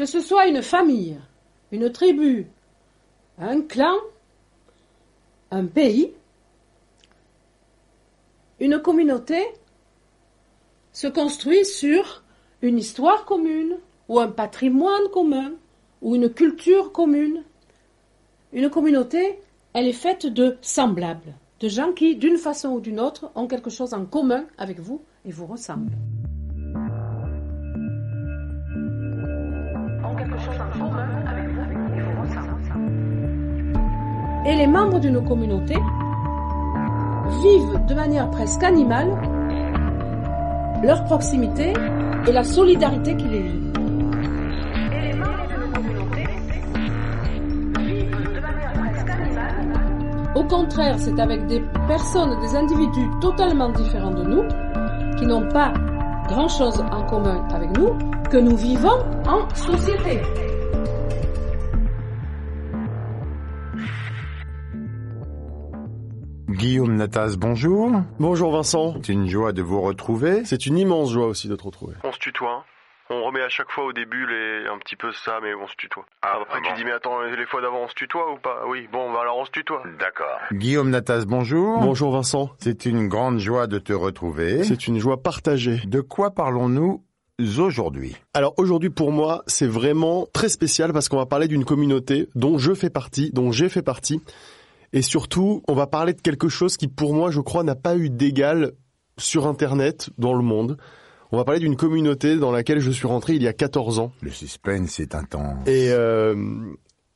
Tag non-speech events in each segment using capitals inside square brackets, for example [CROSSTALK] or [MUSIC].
Que ce soit une famille, une tribu, un clan, un pays, une communauté se construit sur une histoire commune ou un patrimoine commun ou une culture commune. Une communauté, elle est faite de semblables, de gens qui, d'une façon ou d'une autre, ont quelque chose en commun avec vous et vous ressemblent. Et les membres d'une communauté vivent de manière presque animale leur proximité et la solidarité qui les lie. Et les membres d'une communauté vivent de manière presque animale. Au contraire, c'est avec des personnes, des individus totalement différents de nous, qui n'ont pas grand-chose en commun avec nous, que nous vivons en société. Guillaume Natas, bonjour. Bonjour Vincent. C'est une joie de vous retrouver. C'est une immense joie aussi de te retrouver. On se tutoie. hein. On remet à chaque fois au début les, un petit peu ça, mais on se tutoie. Ah, Après ah tu bon. dis mais attends les fois d'avant on se tutoie ou pas? Oui bon bah alors on se tutoie. D'accord. Guillaume Natas, bonjour. Bonjour Vincent. C'est une grande joie de te retrouver. C'est une joie partagée. De quoi parlons-nous aujourd'hui? Alors aujourd'hui pour moi c'est vraiment très spécial parce qu'on va parler d'une communauté dont je fais partie, dont j'ai fait partie. Et surtout on va parler de quelque chose qui pour moi je crois n'a pas eu d'égal sur Internet dans le monde. On va parler d'une communauté dans laquelle je suis rentré il y a 14 ans Le suspense est intense. et, euh,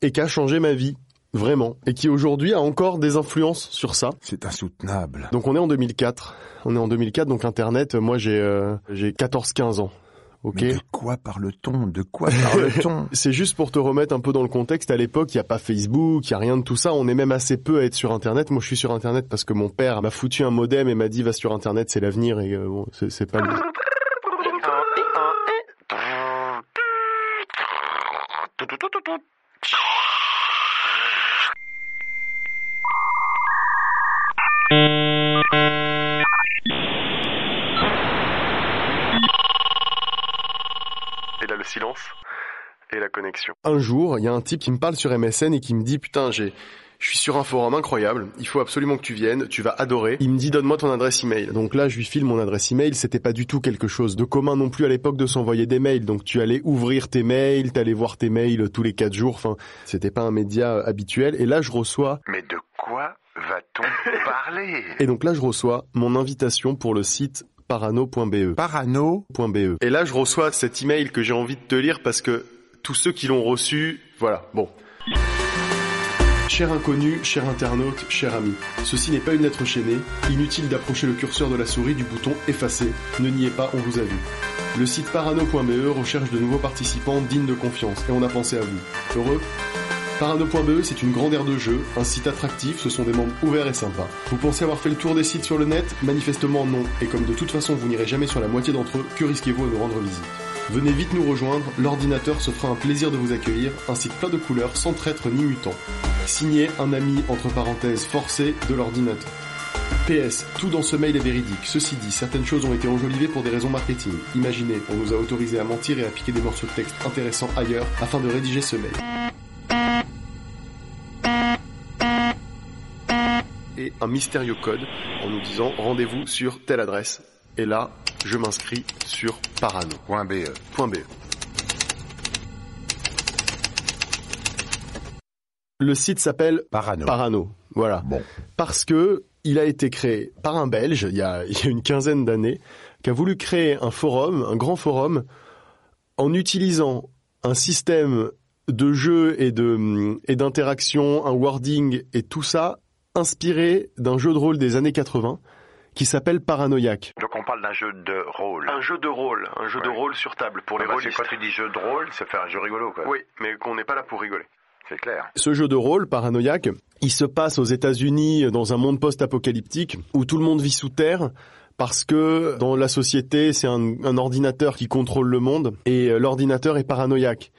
et qui a changé ma vie, vraiment. Et qui aujourd'hui a encore des influences sur ça. C'est insoutenable. Donc on est en 2004. On est en 2004, donc Internet, moi j'ai euh, j'ai 14-15 ans. Ok. Mais de quoi parle-t-on? De quoi parle-t-on? [LAUGHS] C'est juste pour te remettre un peu dans le contexte. À l'époque, il n'y a pas Facebook, il n'y a rien de tout ça. On est même assez peu à être sur Internet. Moi, je suis sur Internet parce que mon père m'a foutu un modem et m'a dit va sur Internet, c'est l'avenir. Et euh, bon, c'est c'est pas le... Et là le silence et la connexion. Un jour, il y a un type qui me parle sur MSN et qui me dit putain, j'ai je suis sur un forum incroyable, il faut absolument que tu viennes, tu vas adorer. Il me dit donne-moi ton adresse email. Donc là, je lui file mon adresse email, c'était pas du tout quelque chose de commun non plus à l'époque de s'envoyer des mails. Donc tu allais ouvrir tes mails, t'allais voir tes mails tous les quatre jours, enfin, c'était pas un média habituel et là je reçois Mais de quoi va-t-on [LAUGHS] parler? Et donc là je reçois mon invitation pour le site parano.be. Parano .be. Et là, je reçois cet email que j'ai envie de te lire parce que tous ceux qui l'ont reçu, voilà, bon. Cher inconnu, cher internaute, cher ami, ceci n'est pas une lettre chaînée, inutile d'approcher le curseur de la souris du bouton effacer, ne niez pas, on vous a vu. Le site parano.be recherche de nouveaux participants dignes de confiance et on a pensé à vous. Heureux? Parano.be, c'est une grande aire de jeu, un site attractif, ce sont des membres ouverts et sympas. Vous pensez avoir fait le tour des sites sur le net? Manifestement non, et comme de toute façon vous n'irez jamais sur la moitié d'entre eux, que risquez-vous à nous rendre visite? Venez vite nous rejoindre, l'ordinateur se fera un plaisir de vous accueillir, un site plein de couleurs, sans traître ni mutant. Signé un ami, entre parenthèses, forcé de l'ordinateur. PS, tout dans ce mail est véridique. Ceci dit, certaines choses ont été enjolivées pour des raisons marketing. Imaginez, on nous a autorisé à mentir et à piquer des morceaux de texte intéressants ailleurs afin de rédiger ce mail. Et un mystérieux code en nous disant rendez-vous sur telle adresse. Et là, je m'inscris sur parano.be. Le site s'appelle Parano. Parano. Voilà. Bon. Parce que il a été créé par un Belge il y a, [LAUGHS] il y a une quinzaine d'années qui a voulu créer un forum, un grand forum, en utilisant un système de jeu et de et d'interaction, un wording et tout ça inspiré d'un jeu de rôle des années 80 qui s'appelle Paranoïaque. Donc on parle d'un jeu de rôle. Un jeu de rôle, un jeu de rôle sur table pour les Ah bah, c'est rôlistes. quand tu dis jeu de rôle, c'est faire un jeu rigolo, quoi. Oui, mais qu'on n'est pas là pour rigoler. C'est clair. Ce jeu de rôle, Paranoïaque, il se passe aux États-Unis dans un monde post-apocalyptique où tout le monde vit sous terre parce que dans la société, c'est un, un ordinateur qui contrôle le monde et euh, l'ordinateur est paranoïaque.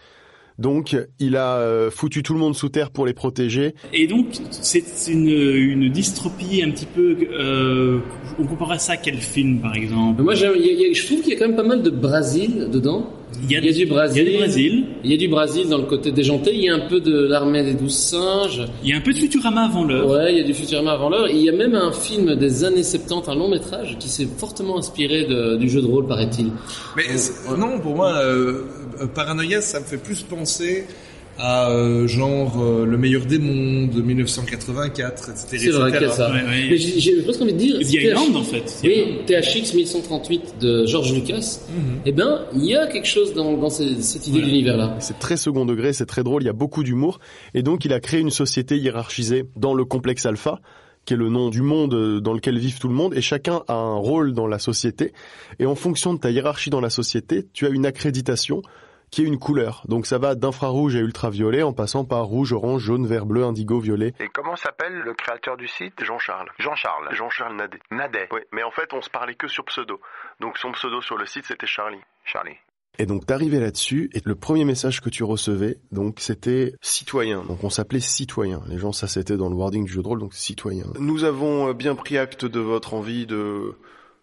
Donc, il a euh, foutu tout le monde sous terre pour les protéger. Et donc, c'est une, une dystropie un petit peu. Euh, on comparerait ça à quel film, par exemple? Moi, j'aime- il y a- il y a- je trouve qu'il y a quand même pas mal de Brésil dedans. Il y a, Il y a du Brésil. Il y a du Brésil. Il y a du Brésil dans le côté déjanté. Il y a un peu de l'armée des douze singes. Il y a un peu de Futurama avant l'heure. Ouais, il y a du Futurama avant l'heure. Il y a même un film des années 70, un long métrage, qui s'est fortement inspiré de- du jeu de rôle, paraît-il. Mais c'est- non, pour moi, euh, euh, Paranoia, ça me fait plus penser à euh, genre euh, Le meilleur des mondes, 1984, etc. C'est vrai qu'il y a ça. Ouais, ouais. Mais j'ai presque envie de dire... Island, THX en fait. Oui, THX 1138 de George Lucas. Eh ben, il y a quelque chose dans, dans ce- cette idée Voilà. d'univers-là. C'est très second degré, c'est très drôle, il y a beaucoup d'humour. Et donc, il a créé une société hiérarchisée dans le complexe alpha, qui est le nom du monde euh, dans lequel vivent tout le monde, et chacun a un rôle dans la société. Et en fonction de ta hiérarchie dans la société, tu as une accréditation qui est une couleur. Donc ça va d'infrarouge à ultraviolet en passant par rouge, orange, jaune, vert, bleu, indigo, violet. Et comment s'appelle le créateur du site? Jean-Charles. Jean-Charles. Jean-Charles Nadet. Nadet. Oui, mais en fait, on se parlait que sur pseudo. Donc son pseudo sur le site, c'était Charlie. Charlie. Et donc t'arrivais là-dessus et le premier message que tu recevais, donc c'était citoyen. Donc on s'appelait citoyen. Les gens, ça c'était dans le wording du jeu de rôle, donc citoyen. Nous avons euh, bien pris acte de votre envie de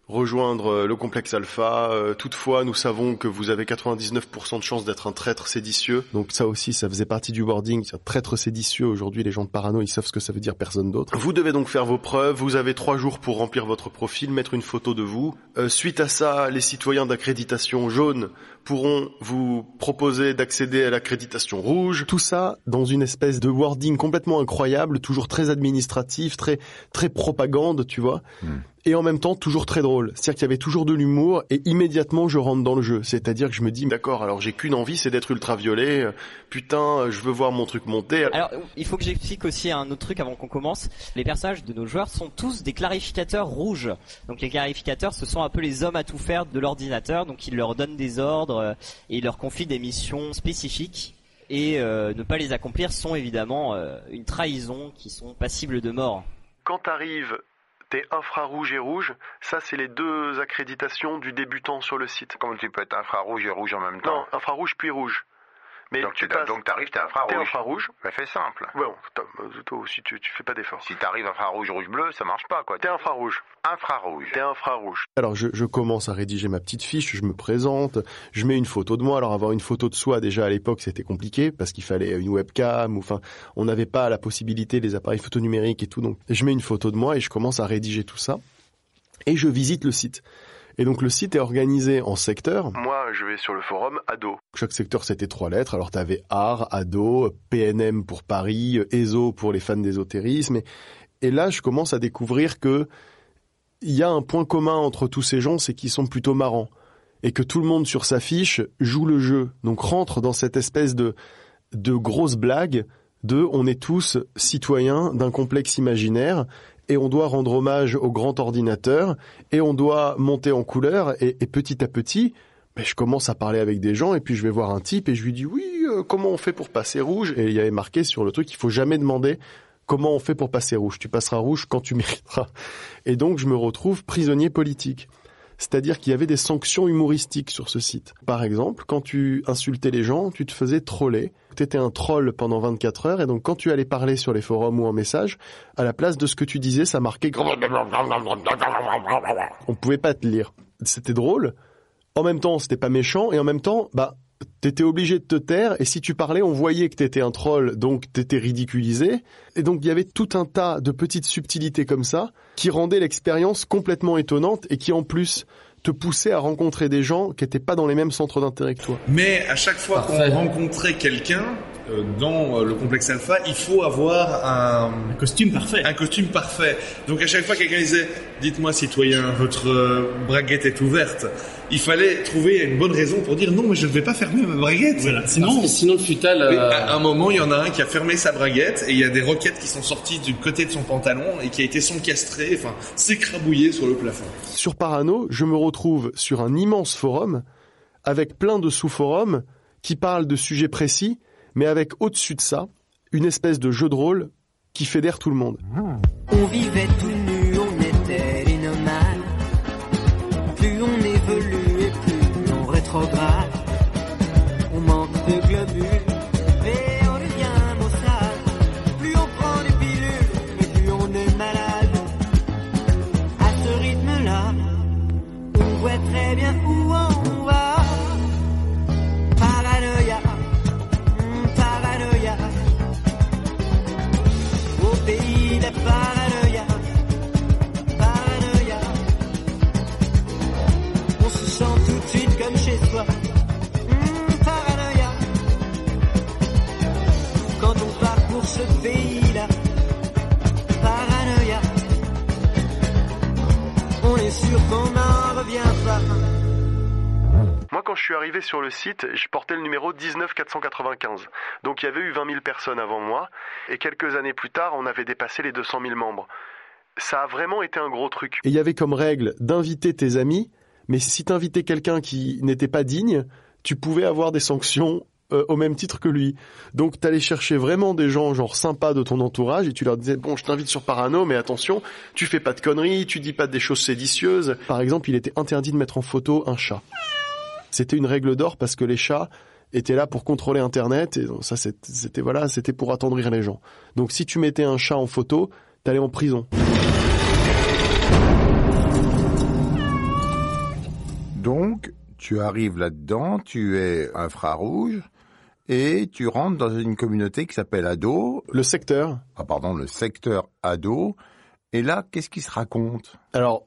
rejoindre euh, le complexe alpha. Euh, Toutefois, nous savons que vous avez 99% de chances d'être un traître séditieux. Donc ça aussi, ça faisait partie du wording. Un traître séditieux. Aujourd'hui, les gens de parano, ils savent ce que ça veut dire personne d'autre. Vous devez donc faire vos preuves. Vous avez trois jours pour remplir votre profil, mettre une photo de vous. Euh, suite à ça, les citoyens d'accréditation jaune pourront vous proposer d'accéder à l'accréditation rouge. Tout ça dans une espèce de wording complètement incroyable, toujours très administratif, très très propagande, tu vois. Et en même temps toujours très drôle. C'est-à-dire qu'il y avait toujours de l'humour et immédiatement je rentre dans le jeu. C'est-à-dire que je me dis d'accord, alors j'ai qu'une envie, c'est d'être ultraviolet. Putain, je veux voir mon truc monter. Alors, il faut que j'explique aussi un autre truc avant qu'on commence. Les personnages de nos joueurs sont tous des clarificateurs rouges. Donc les clarificateurs, ce sont un peu les hommes à tout faire de l'ordinateur. Donc ils leur donnent des ordres euh, et ils leur confient des missions spécifiques. Et euh, ne pas les accomplir sont évidemment euh, une trahison qui sont passibles de mort. Quand t'arrives, t'es infrarouge et rouge. Ça, c'est les deux accréditations du débutant sur le site. Comment tu peux être infrarouge et rouge en même temps? Non, infrarouge puis rouge. Mais Donc tu tu passes- donc t'arrives, t'es t'es infrarouge. infrarouge. Bah, fais simple. Bon, toi, toi aussi, tu, tu fais pas d'effort. Si t'arrives infrarouge, rouge, bleu, ça marche pas, quoi. T'es infrarouge. infrarouge. T'es infrarouge. Alors je, je commence à rédiger ma petite fiche, je me présente, je mets une photo de moi. Alors avoir une photo de soi déjà à l'époque c'était compliqué parce qu'il fallait une webcam ou enfin on n'avait pas la possibilité des appareils photo numériques et tout. Donc je mets une photo de moi et je commence à rédiger tout ça et je visite le site. Et donc le site est organisé en secteurs. Moi, je vais sur le forum ado. Chaque secteur c'était trois lettres. Alors t'avais art, ado, PNM pour Paris, ESO pour les fans d'ésotérisme. Et, et là je commence à découvrir que il y a un point commun entre tous ces gens, c'est qu'ils sont plutôt marrants. Et que tout le monde sur sa fiche joue le jeu. Donc rentre dans cette espèce de, de grosse blague de on est tous citoyens d'un complexe imaginaire et on doit rendre hommage au grand ordinateur et on doit monter en couleur et, et petit à petit, ben, je commence à parler avec des gens et puis je vais voir un type et je lui dis oui, euh, comment on fait pour passer rouge? Et il y avait marqué sur le truc, il faut jamais demander comment on fait pour passer rouge. Tu passeras rouge quand tu [LAUGHS] mériteras. Et donc je me retrouve prisonnier politique. C'est-à-dire qu'il y avait des sanctions humoristiques sur ce site. Par exemple, quand tu insultais les gens, tu te faisais troller. Tu étais un troll pendant 24 heures et donc quand tu allais parler sur les forums ou en message, à la place de ce que tu disais, ça marquait on pouvait pas te lire. C'était drôle. En même temps, c'était pas méchant et en même temps, bah t'étais obligé de te taire et si tu parlais, on voyait que t'étais un troll, donc t'étais ridiculisé. Et donc il y avait tout un tas de petites subtilités comme ça qui rendaient l'expérience complètement étonnante et qui en plus te poussaient à rencontrer des gens qui étaient pas dans les mêmes centres d'intérêt que toi. Mais à chaque fois qu'on rencontrait quelqu'un, dans euh, le complexe alpha, il faut avoir un, Un costume parfait. un costume parfait. Donc à chaque fois quelqu'un disait dites-moi citoyen, votre euh, braguette est ouverte. Il fallait trouver une bonne raison pour dire non mais je ne vais pas fermer ma braguette. Voilà. Parce Sinon, que sinon le futal. Euh, à un moment, il y en a un qui a fermé sa braguette et il y a des roquettes qui sont sorties du côté de son pantalon et qui a été s'encastré, enfin s'écrabouiller sur le plafond. Sur Parano, je me retrouve sur un immense forum avec plein de sous-forums qui parlent de sujets précis, mais avec au-dessus de ça une espèce de jeu de rôle qui fédère tout le monde. Arrivé sur le site, je portais le numéro 19495. Donc il y avait eu 20 000 personnes avant moi, et quelques années plus tard, on avait dépassé les 200 000 membres. Ça a vraiment été un gros truc. Et il y avait comme règle d'inviter tes amis, mais si t'invitais quelqu'un qui n'était pas digne, tu pouvais avoir des sanctions euh, au même titre que lui. Donc t'allais chercher vraiment des gens genre sympas de ton entourage et tu leur disais bon je t'invite sur Parano mais attention tu fais pas de conneries, tu dis pas des choses séditieuses. Par exemple il était interdit de mettre en photo un chat. C'était une règle d'or parce que les chats étaient là pour contrôler Internet et ça c'était voilà c'était pour attendrir les gens. Donc si tu mettais un chat en photo t'allais en prison. Donc, tu arrives là-dedans, tu es infrarouge, et tu rentres dans une communauté qui s'appelle Ado, Le secteur. Ah pardon, le secteur Ado, et là, qu'est-ce qui se raconte? Alors,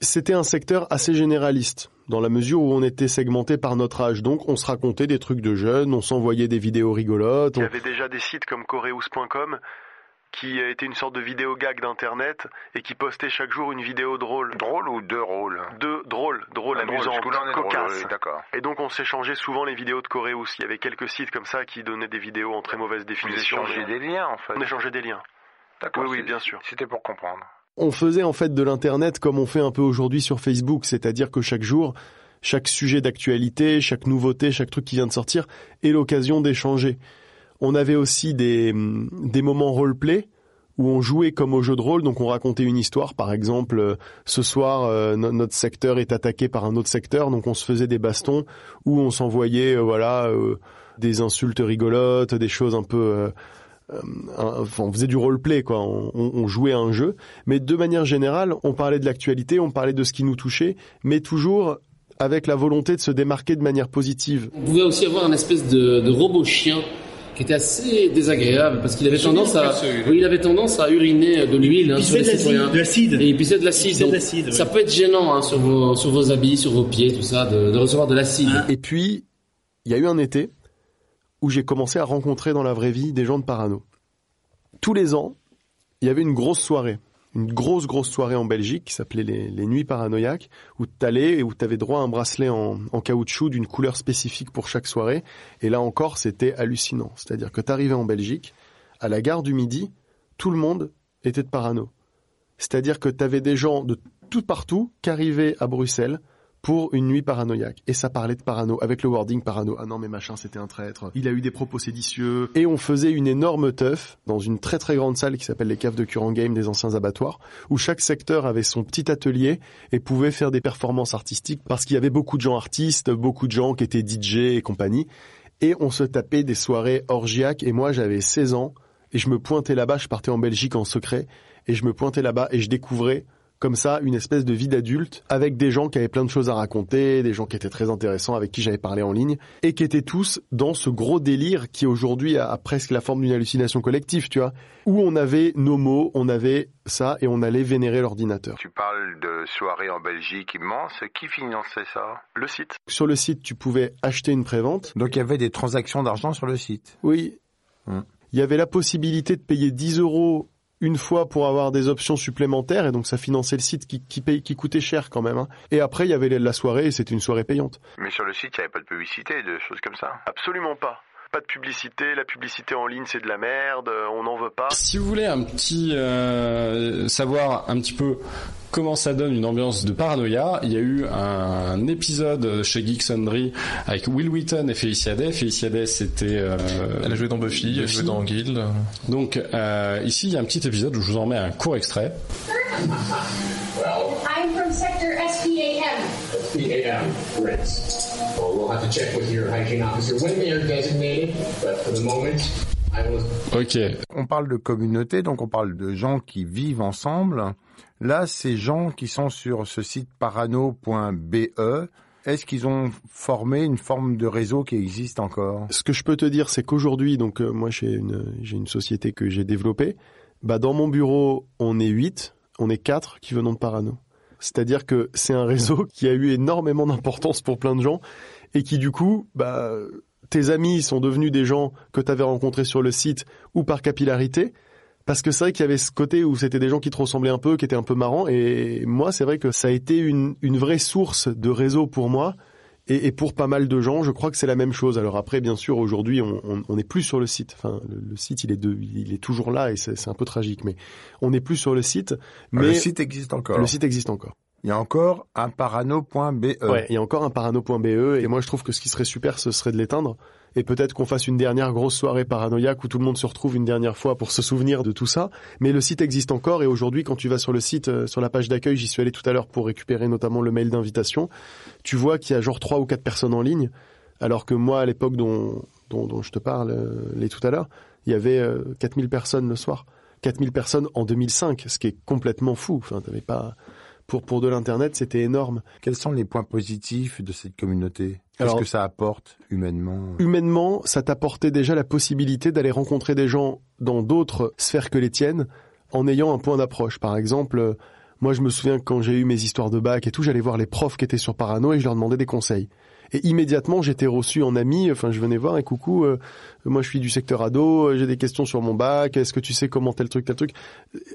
c'était un secteur assez généraliste, dans la mesure où on était segmenté par notre âge. Donc, on se racontait des trucs de jeunes, on s'envoyait des vidéos rigolotes. Il y on- avait déjà des sites comme Coreus.com qui était une sorte de vidéo gag d'internet et qui postait chaque jour une vidéo drôle. Drôle ou deux rôles De drôle, drôle, Ah, on est drôle, cocasse. oui, D'accord. Et donc on s'échangeait souvent les vidéos de Coreus. Il y avait quelques sites comme ça qui donnaient des vidéos en très mauvaise définition. échangez des liens, en fait. On échangeait des liens. D'accord. Oui, bien sûr. C'était pour comprendre. On faisait en fait de l'Internet comme on fait un peu aujourd'hui sur Facebook, c'est-à-dire que chaque jour, chaque sujet d'actualité, chaque nouveauté, chaque truc qui vient de sortir est l'occasion d'échanger. On avait aussi des, hum, des moments roleplay où on jouait comme au jeu de rôle, donc on racontait une histoire, par exemple, euh, ce soir euh, no- notre secteur est attaqué par un autre secteur, donc on se faisait des bastons où on s'envoyait, euh, voilà, des insultes rigolotes, des choses un peu, un- enfin, on faisait du roleplay, quoi, on, on- on jouait à un jeu, mais de manière générale, on parlait de l'actualité, on parlait de ce qui nous touchait, mais toujours avec la volonté de se démarquer de manière positive. On pouvait aussi avoir un espèce de, de robot chien qui était assez désagréable parce qu'il avait tendance à, oui, il avait tendance à uriner de l'huile hein, sur les de l'acide. citoyens. De l'acide. Et il pissait de l'acide. Ça peut être gênant hein, sur vos sur vos habits, sur vos pieds, tout ça, de, de recevoir de l'acide. Et puis, il y a eu un été où j'ai commencé à rencontrer dans la vraie vie des gens de Parano. Tous les ans, il y avait une grosse soirée, une grosse, grosse soirée en Belgique qui s'appelait les, les Nuits Paranoïaques, où tu allais et où tu avais droit à un bracelet en, en caoutchouc d'une couleur spécifique pour chaque soirée. Et là encore, c'était hallucinant. C'est-à-dire que tu arrivais en Belgique, à la gare du Midi, tout le monde était de Parano. C'est-à-dire que tu avais des gens de tout partout qui arrivaient à Bruxelles pour une nuit paranoïaque. Et ça parlait de parano, avec le wording parano. Ah non, mais machin, c'était un traître. Il a eu des propos séditieux. Et on faisait une énorme teuf dans une très très grande salle qui s'appelle les caves de Current Game des anciens abattoirs, où chaque secteur avait son petit atelier et pouvait faire des performances artistiques parce qu'il y avait beaucoup de gens artistes, beaucoup de gens qui étaient DJ et compagnie. Et on se tapait des soirées orgiaques. Et moi, j'avais 16 ans et je me pointais là-bas, je partais en Belgique en secret et je me pointais là-bas et je découvrais comme ça une espèce de vie d'adulte avec des gens qui avaient plein de choses à raconter, des gens qui étaient très intéressants avec qui j'avais parlé en ligne et qui étaient tous dans ce gros délire qui aujourd'hui a, a presque la forme d'une hallucination collective, tu vois, où on avait nos mots, on avait ça et on allait vénérer l'ordinateur. Tu parles de soirées en Belgique immenses. Qui finançait ça? Le site. Sur le site, tu pouvais acheter une prévente. Donc il y avait des transactions d'argent sur le site. Oui. Hum. Il y avait la possibilité de payer 10 euros une fois pour avoir des options supplémentaires et donc ça finançait le site qui, paye, qui coûtait cher quand même. hein. Et après il y avait la soirée et c'était une soirée payante. Mais sur le site, il n'y avait pas de publicité, de choses comme ça. Absolument pas. Pas de publicité, la publicité en ligne c'est de la merde, euh, on n'en veut pas. Si vous voulez un petit euh, savoir un petit peu comment ça donne une ambiance de paranoïa, il y a eu un épisode chez Geek Sundry avec Will Wheaton et Felicia Day. Felicia Day c'était euh, Elle a joué dans Buffy, elle a joué dans Guild. Donc euh, ici il y a un petit épisode où je vous en mets un court extrait. I'm from sector SPAM. PAM, great. Well, we'll have to check with your hygiene officer when they are designated, but for the moment, I will Ok. On parle de communauté, donc on parle de gens qui vivent ensemble. Là, ces gens qui sont sur ce site parano.be, est-ce qu'ils ont formé une forme de réseau qui existe encore? Ce que je peux te dire, c'est qu'aujourd'hui, donc euh, moi j'ai une j'ai une société que j'ai développée. Bah dans mon bureau, on est 8, on est quatre qui venons de Parano. C'est-à-dire que c'est un réseau qui a eu énormément d'importance pour plein de gens et qui du coup, bah tes amis sont devenus des gens que tu avais rencontrés sur le site ou par capillarité. Parce que c'est vrai qu'il y avait ce côté où c'était des gens qui te ressemblaient un peu, qui étaient un peu marrants. Et moi, c'est vrai que ça a été une, une vraie source de réseau pour moi. Et, et pour pas mal de gens, je crois que c'est la même chose. Alors après, bien sûr, aujourd'hui, on n'est plus sur le site. Enfin, le, le site, il est, de, il est toujours là et c'est c'est un peu tragique. Mais on n'est plus sur le site. Mais Le site existe encore. Le site existe encore. Il y a encore un parano.be. Ouais, il y a encore un parano.be et moi je trouve que ce qui serait super ce serait de l'éteindre et peut-être qu'on fasse une dernière grosse soirée paranoïaque où tout le monde se retrouve une dernière fois pour se souvenir de tout ça. Mais le site existe encore et aujourd'hui quand tu vas sur le site, euh, sur la page d'accueil, j'y suis allé tout à l'heure pour récupérer notamment le mail d'invitation, tu vois qu'il y a genre trois ou quatre personnes en ligne alors que moi à l'époque dont, dont, dont je te parle euh, les tout à l'heure, il y avait euh, 4000 personnes le soir. 4000 personnes en 2005, ce qui est complètement fou. Enfin, t'avais pas pour pour de l'internet, c'était énorme. Quels sont les points positifs de cette communauté? Qu'est-ce que ça apporte humainement? humainement, ça t'apportait déjà la possibilité d'aller rencontrer des gens dans d'autres sphères que les tiennes en ayant un point d'approche. Par exemple, euh, moi je me souviens que quand j'ai eu mes histoires de bac et tout, j'allais voir les profs qui étaient sur Parano et je leur demandais des conseils. Et immédiatement, j'étais reçu en ami, enfin je venais voir et coucou, euh, moi je suis du secteur ado, euh, j'ai des questions sur mon bac, est-ce que tu sais comment tel truc, tel truc?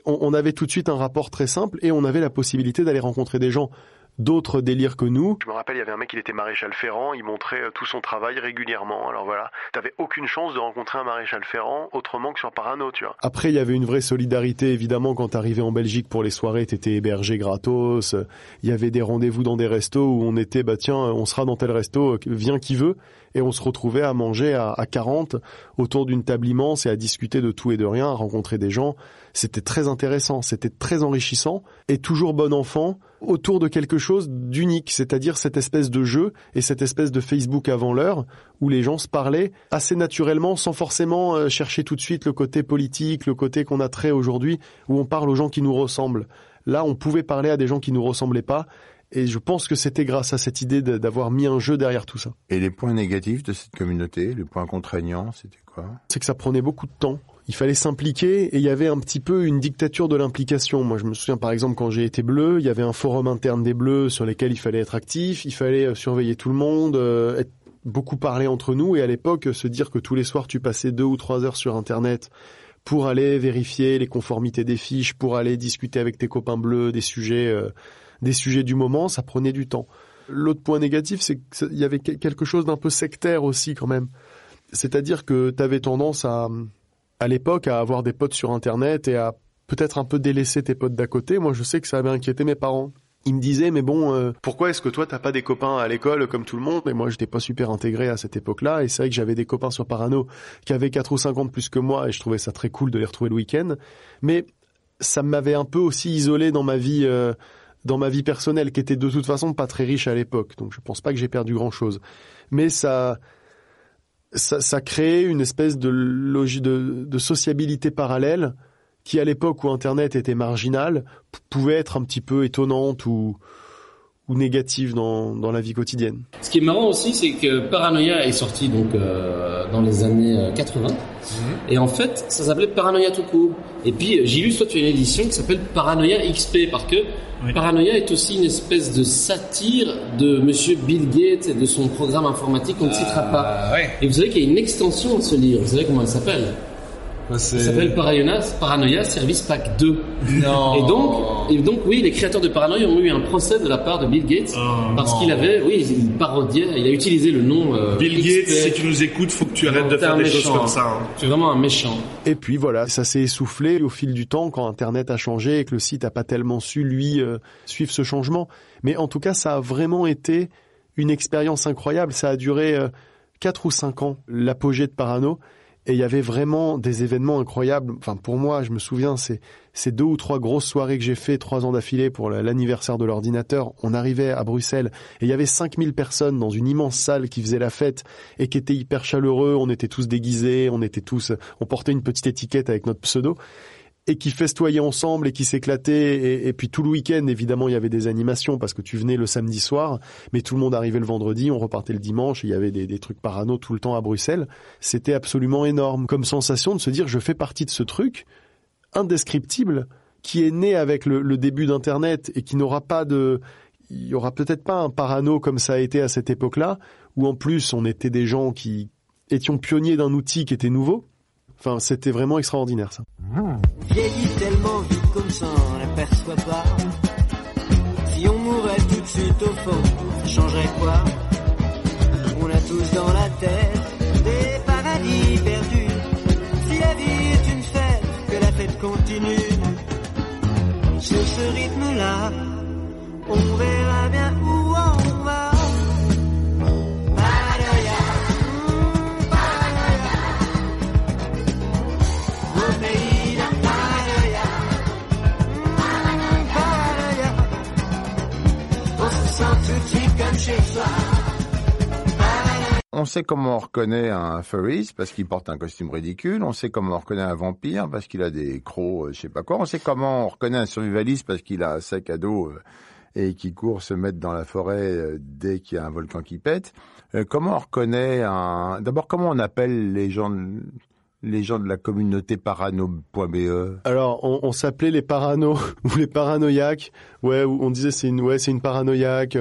On, on avait tout de suite un rapport très simple et on avait la possibilité d'aller rencontrer des gens d'autres délires que nous. Je me rappelle, il y avait un mec, il était maréchal ferrant, il montrait euh, tout son travail régulièrement. Alors voilà, t'avais aucune chance de rencontrer un maréchal ferrant autrement que sur Parano, tu vois. Après, il y avait une vraie solidarité, évidemment, quand t'arrivais en Belgique pour les soirées, t'étais hébergé gratos. Il y avait des rendez-vous dans des restos où on était, bah tiens, on sera dans tel resto, viens qui veut. Et on se retrouvait à manger à, à 40 autour d'une table immense et à discuter de tout et de rien, à rencontrer des gens. C'était très intéressant, c'était très enrichissant et toujours bon enfant autour de quelque chose d'unique, c'est-à-dire cette espèce de jeu et cette espèce de Facebook avant l'heure où les gens se parlaient assez naturellement sans forcément euh, chercher tout de suite le côté politique, le côté qu'on a trait aujourd'hui où on parle aux gens qui nous ressemblent. Là, on pouvait parler à des gens qui nous ressemblaient pas et je pense que c'était grâce à cette idée d'avoir mis un jeu derrière tout ça. Et les points négatifs de cette communauté, les points contraignants, c'était quoi? C'est que ça prenait beaucoup de temps. Il fallait s'impliquer et il y avait un petit peu une dictature de l'implication. Moi, je me souviens par exemple quand j'ai été bleu, il y avait un forum interne des bleus sur lesquels il fallait être actif, il fallait euh, surveiller tout le monde, euh, être beaucoup parler entre nous et à l'époque se dire que tous les soirs tu passais deux ou trois heures sur internet pour aller vérifier les conformités des fiches, pour aller discuter avec tes copains bleus des sujets, euh, des sujets du moment, ça prenait du temps. L'autre point négatif, c'est qu'il y avait que- quelque chose d'un peu sectaire aussi quand même. C'est-à-dire que tu avais tendance à, à l'époque, à avoir des potes sur Internet et à peut-être un peu délaisser tes potes d'à côté. Moi, je sais que ça avait inquiété mes parents. Ils me disaient, mais bon, euh, pourquoi est-ce que toi, t'as pas des copains à l'école comme tout le monde? Et moi, j'étais pas super intégré à cette époque-là. Et c'est vrai que j'avais des copains sur Parano qui avaient 4 ou 5 ans de plus que moi et je trouvais ça très cool de les retrouver le week-end. Mais ça m'avait un peu aussi isolé dans ma vie... euh, dans ma vie personnelle, qui était de toute façon pas très riche à l'époque, donc je pense pas que j'ai perdu grand chose. Mais ça, ça, ça créait une espèce de logique de, sociabilité parallèle qui à l'époque où Internet était marginal, pouvait être un petit peu étonnante ou, ou négative dans, dans la vie quotidienne. Ce qui est marrant aussi, c'est que Paranoia est sorti donc euh, dans les années euh, 80. Et en fait, ça s'appelait Paranoia tout court. Et puis, euh, j'ai lu, toi, tu as une édition qui s'appelle Paranoia XP, parce que Paranoia est aussi une espèce de satire de Monsieur Bill Gates et de son programme informatique qu'on ne citera pas. Et vous savez qu'il y a une extension de ce livre. Vous savez comment elle s'appelle? Ça s'appelle Paranoia, Paranoia Service Pack 2. Non. Et donc, et donc, oui, les créateurs de Paranoia ont eu un procès de la part de Bill Gates parce non. qu'il avait, oui, il parodiait, il a utilisé le nom. euh, Bill Gates, si tu nous écoutes, faut que tu arrêtes Non, de faire des choses comme hein. ça. hein. Tu es vraiment un méchant. Et puis voilà, ça s'est essoufflé au fil du temps quand Internet a changé et que le site a pas tellement su lui euh, suivre ce changement. Mais en tout cas, ça a vraiment été une expérience incroyable. Ça a duré euh, quatre ou cinq ans, l'apogée de Parano. Et il y avait vraiment des événements incroyables. Enfin, pour moi, je me souviens, c'est ces deux ou trois grosses soirées que j'ai fait trois ans d'affilée pour la- l'anniversaire de l'ordinateur. On arrivait à Bruxelles et il y avait 5000 personnes dans une immense salle qui faisait la fête et qui était hyper chaleureux. On était tous déguisés, on était tous, on portait une petite étiquette avec notre pseudo et qui festoyaient ensemble et qui s'éclataient. Et, puis tout le week-end, évidemment, il y avait des animations parce que tu venais le samedi soir, mais tout le monde arrivait le vendredi, on repartait le dimanche. Et il y avait des, des trucs parano tout le temps à Bruxelles. C'était absolument énorme comme sensation de se dire je fais partie de ce truc indescriptible qui est né avec le, le début d'Internet et qui n'aura pas de, il y aura peut-être pas un parano comme ça a été à cette époque-là, où en plus on était des gens qui étions pionniers d'un outil qui était nouveau. Enfin, c'était vraiment extraordinaire ça. Vieillit tellement vite comme ça, on l'aperçoit pas. Si on mourait tout de suite au fond, ça changerait quoi? On a tous dans la tête des paradis perdus. Si la vie est une fête, que la fête continue. Sur ce rythme-là, on verra sait comment on reconnaît un furries parce qu'il porte un costume ridicule. On sait comment on reconnaît un vampire parce qu'il a des crocs, euh, je sais pas quoi. On sait comment on reconnaît un survivaliste parce qu'il a un sac à dos euh, et qui court se mettre dans la forêt euh, dès qu'il y a un volcan qui pète. Comment on reconnaît un... D'abord, comment on appelle les gens, de- les gens de la communauté parano.be Alors, on, on s'appelait les paranos [LAUGHS] ou les paranoïaques. Ouais, ou on disait c'est une, ouais, c'est une paranoïaque.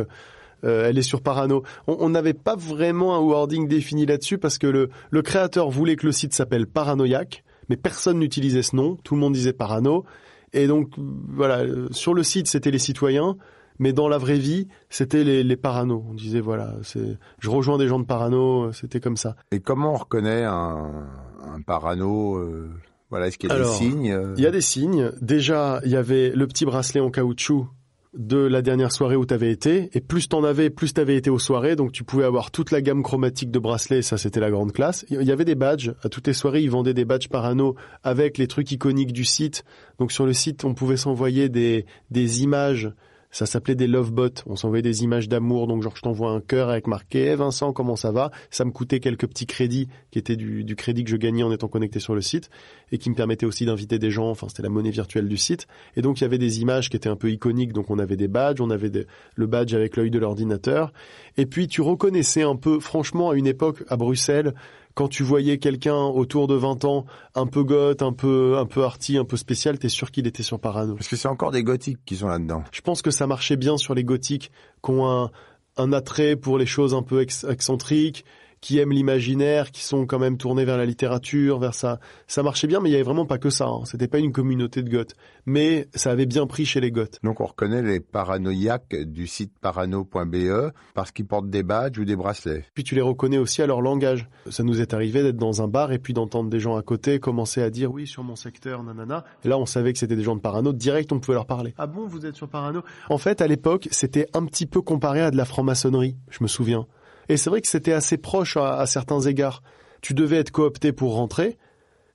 Euh, elle est sur Parano. On n'avait pas vraiment un wording défini là-dessus parce que le, le créateur voulait que le site s'appelle Paranoïaque, mais personne n'utilisait ce nom. Tout le monde disait Parano. Et donc, voilà, euh, sur le site, c'était les citoyens, mais dans la vraie vie, c'était les, les Paranos. On disait, voilà, c'est, je rejoins des gens de Parano, euh, c'était comme ça. Et comment on reconnaît un, un parano euh, Voilà, est-ce qu'il y a Alors, des signes Il y a des signes. Déjà, il y avait le petit bracelet en caoutchouc de la dernière soirée où tu avais été. Et plus t'en avais, plus t'avais été aux soirées. Donc tu pouvais avoir toute la gamme chromatique de bracelets. Ça, c'était la grande classe. Il y avait des badges. À toutes les soirées, ils vendaient des badges parano avec les trucs iconiques du site. Donc sur le site, on pouvait s'envoyer des, des images. Ça s'appelait des love bots. On s'envoyait des images d'amour. Donc genre, je t'envoie un cœur avec marqué Vincent, comment ça va? Ça me coûtait quelques petits crédits qui étaient du, du crédit que je gagnais en étant connecté sur le site et qui me permettait aussi d'inviter des gens. Enfin, c'était la monnaie virtuelle du site. Et donc, il y avait des images qui étaient un peu iconiques. Donc, on avait des badges, on avait des- le badge avec l'œil de l'ordinateur. Et puis, tu reconnaissais un peu, franchement, à une époque, à Bruxelles, quand tu voyais quelqu'un autour de 20 ans, un peu goth, un peu, un peu arty, un peu spécial, t'es sûr qu'il était sur Parano. Parce que c'est encore des gothiques qui sont là-dedans. Je pense que ça marchait bien sur les gothiques qui ont un, un attrait pour les choses un peu ex- excentriques, qui aiment l'imaginaire, qui sont quand même tournés vers la littérature, vers ça. Ça marchait bien, mais il y avait vraiment pas que ça. Hein. C'était pas une communauté de goths, mais ça avait bien pris chez les goths. Donc on reconnaît les paranoïaques du site parano.be parce qu'ils portent des badges ou des bracelets. Puis tu les reconnais aussi à leur langage. Ça nous est arrivé d'être dans un bar et puis d'entendre des gens à côté commencer à dire oui sur mon secteur, nanana. Et là on savait que c'était des gens de Parano. Direct on pouvait leur parler. Ah bon vous êtes sur Parano? En fait à l'époque c'était un petit peu comparé à de la franc-maçonnerie, je me souviens. Et c'est vrai que c'était assez proche à, à certains égards. Tu devais être coopté pour rentrer.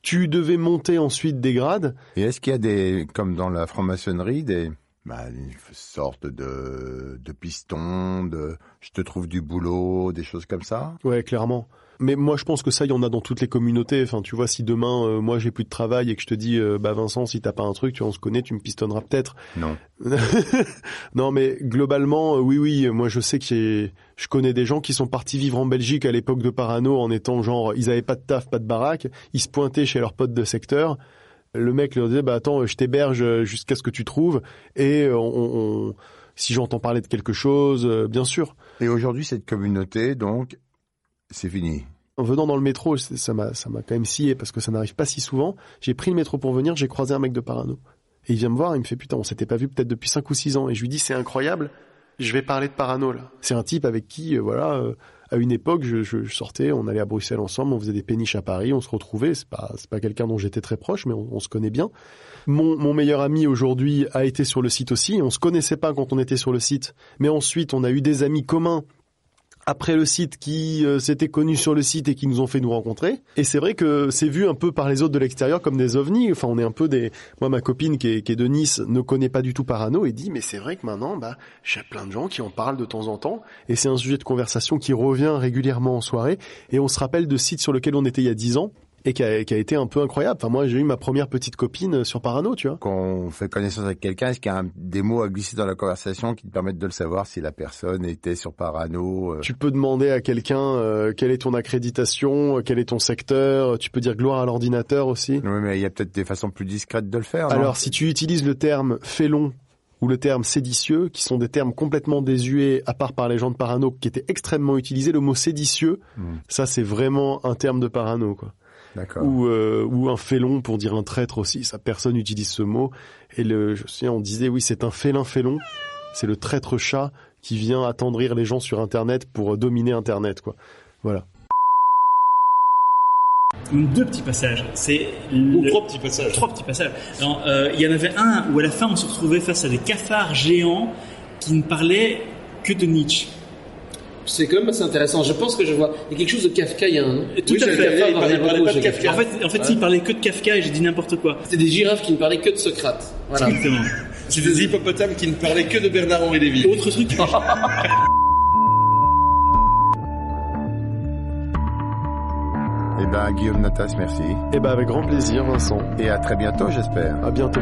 Tu devais monter ensuite des grades. Et est-ce qu'il y a des, comme dans la franc-maçonnerie, des, bah, une sorte de, de piston, de je te trouve du boulot, des choses comme ça? Ouais, clairement. Mais moi, je pense que ça, il y en a dans toutes les communautés. Enfin, tu vois, si demain, euh, moi, j'ai plus de travail et que je te dis, euh, bah Vincent, si t'as pas un truc, tu vois, on se connaît, tu me pistonneras peut-être. Non. [LAUGHS] non, mais globalement, euh, oui, oui. Moi, je sais que je connais des gens qui sont partis vivre en Belgique à l'époque de Parano en étant genre, ils avaient pas de taf, pas de baraque, ils se pointaient chez leurs potes de secteur. Le mec leur disait, bah attends, je t'héberge jusqu'à ce que tu trouves et on, on- si j'entends parler de quelque chose, euh, bien sûr. Et aujourd'hui, cette communauté, donc, c'est fini. En venant dans le métro, ça m'a, ça m'a quand même scié parce que ça n'arrive pas si souvent. J'ai pris le métro pour venir, j'ai croisé un mec de Parano. Et il vient me voir, il me fait putain, on s'était pas vu peut-être depuis 5 ou 6 ans. Et je lui dis c'est incroyable, je vais parler de Parano là. C'est un type avec qui, euh, voilà, euh, à une époque, je, sortais, on allait à Bruxelles ensemble, on faisait des péniches à Paris, on se retrouvait. C'est pas, c'est pas quelqu'un dont j'étais très proche, mais on, on se connaît bien. Mon, mon meilleur ami aujourd'hui a été sur le site aussi. On se connaissait pas quand on était sur le site, mais ensuite on a eu des amis communs après le site qui euh, s'étaient connus sur le site et qui nous ont fait nous rencontrer. Et c'est vrai que c'est vu un peu par les autres de l'extérieur comme des ovnis. Enfin, on est un peu des. Moi, ma copine qui est, qui est de Nice ne connaît pas du tout Parano et dit mais c'est vrai que maintenant, bah, j'ai plein de gens qui en parlent de temps en temps et c'est un sujet de conversation qui revient régulièrement en soirée. Et on se rappelle de sites sur lesquels on était il y a dix ans. Et qui a, qui a été un peu incroyable. Enfin, moi, j'ai eu ma première petite copine sur Parano, tu vois. Quand on fait connaissance avec quelqu'un, est-ce qu'il y a un- des mots à glisser dans la conversation qui te permettent de le savoir si la personne était sur Parano euh, Tu peux demander à quelqu'un euh, quelle est ton accréditation, euh, quel est ton secteur. Tu peux dire gloire à l'ordinateur aussi. Oui, mais il y a peut-être des façons plus discrètes de le faire. Alors, si tu utilises le terme félon ou le terme séditieux, qui sont des termes complètement désuets, à part par les gens de Parano, qui étaient extrêmement utilisés, le mot séditieux, Hmm. ça c'est vraiment un terme de Parano, quoi. D'accord. Ou, euh, ou un félon pour dire un traître aussi. Ça, personne n'utilise ce mot. Et le, je me souviens, on disait oui, c'est un félin félon. C'est le traître chat qui vient attendrir les gens sur Internet pour euh, dominer Internet, quoi. Voilà. Deux petits passages. C'est le- trois petits passages. Trois petits passages. Euh, il y en avait un où à la fin on se retrouvait face à des cafards géants qui ne parlaient que de Nietzsche. C'est quand même assez intéressant. Je pense que je vois. Il y a quelque chose de Kafkaïen. non Tout Oui, à fait. Kafka, Il parlait- dans il parlait beaucoup pas de Kafka. En fait, en fait, Ouais. il parlait que de Kafka et j'ai dit n'importe quoi. C'était des girafes qui ne parlaient que de Socrate. Voilà. Exactement. C'est des hippopotames qui ne parlaient que de Bernard-Henri Lévy. Autre truc. [LAUGHS] Eh ben, Guillaume Natas, merci. Eh ben, avec grand plaisir, Vincent. Et à très bientôt, j'espère. À bientôt.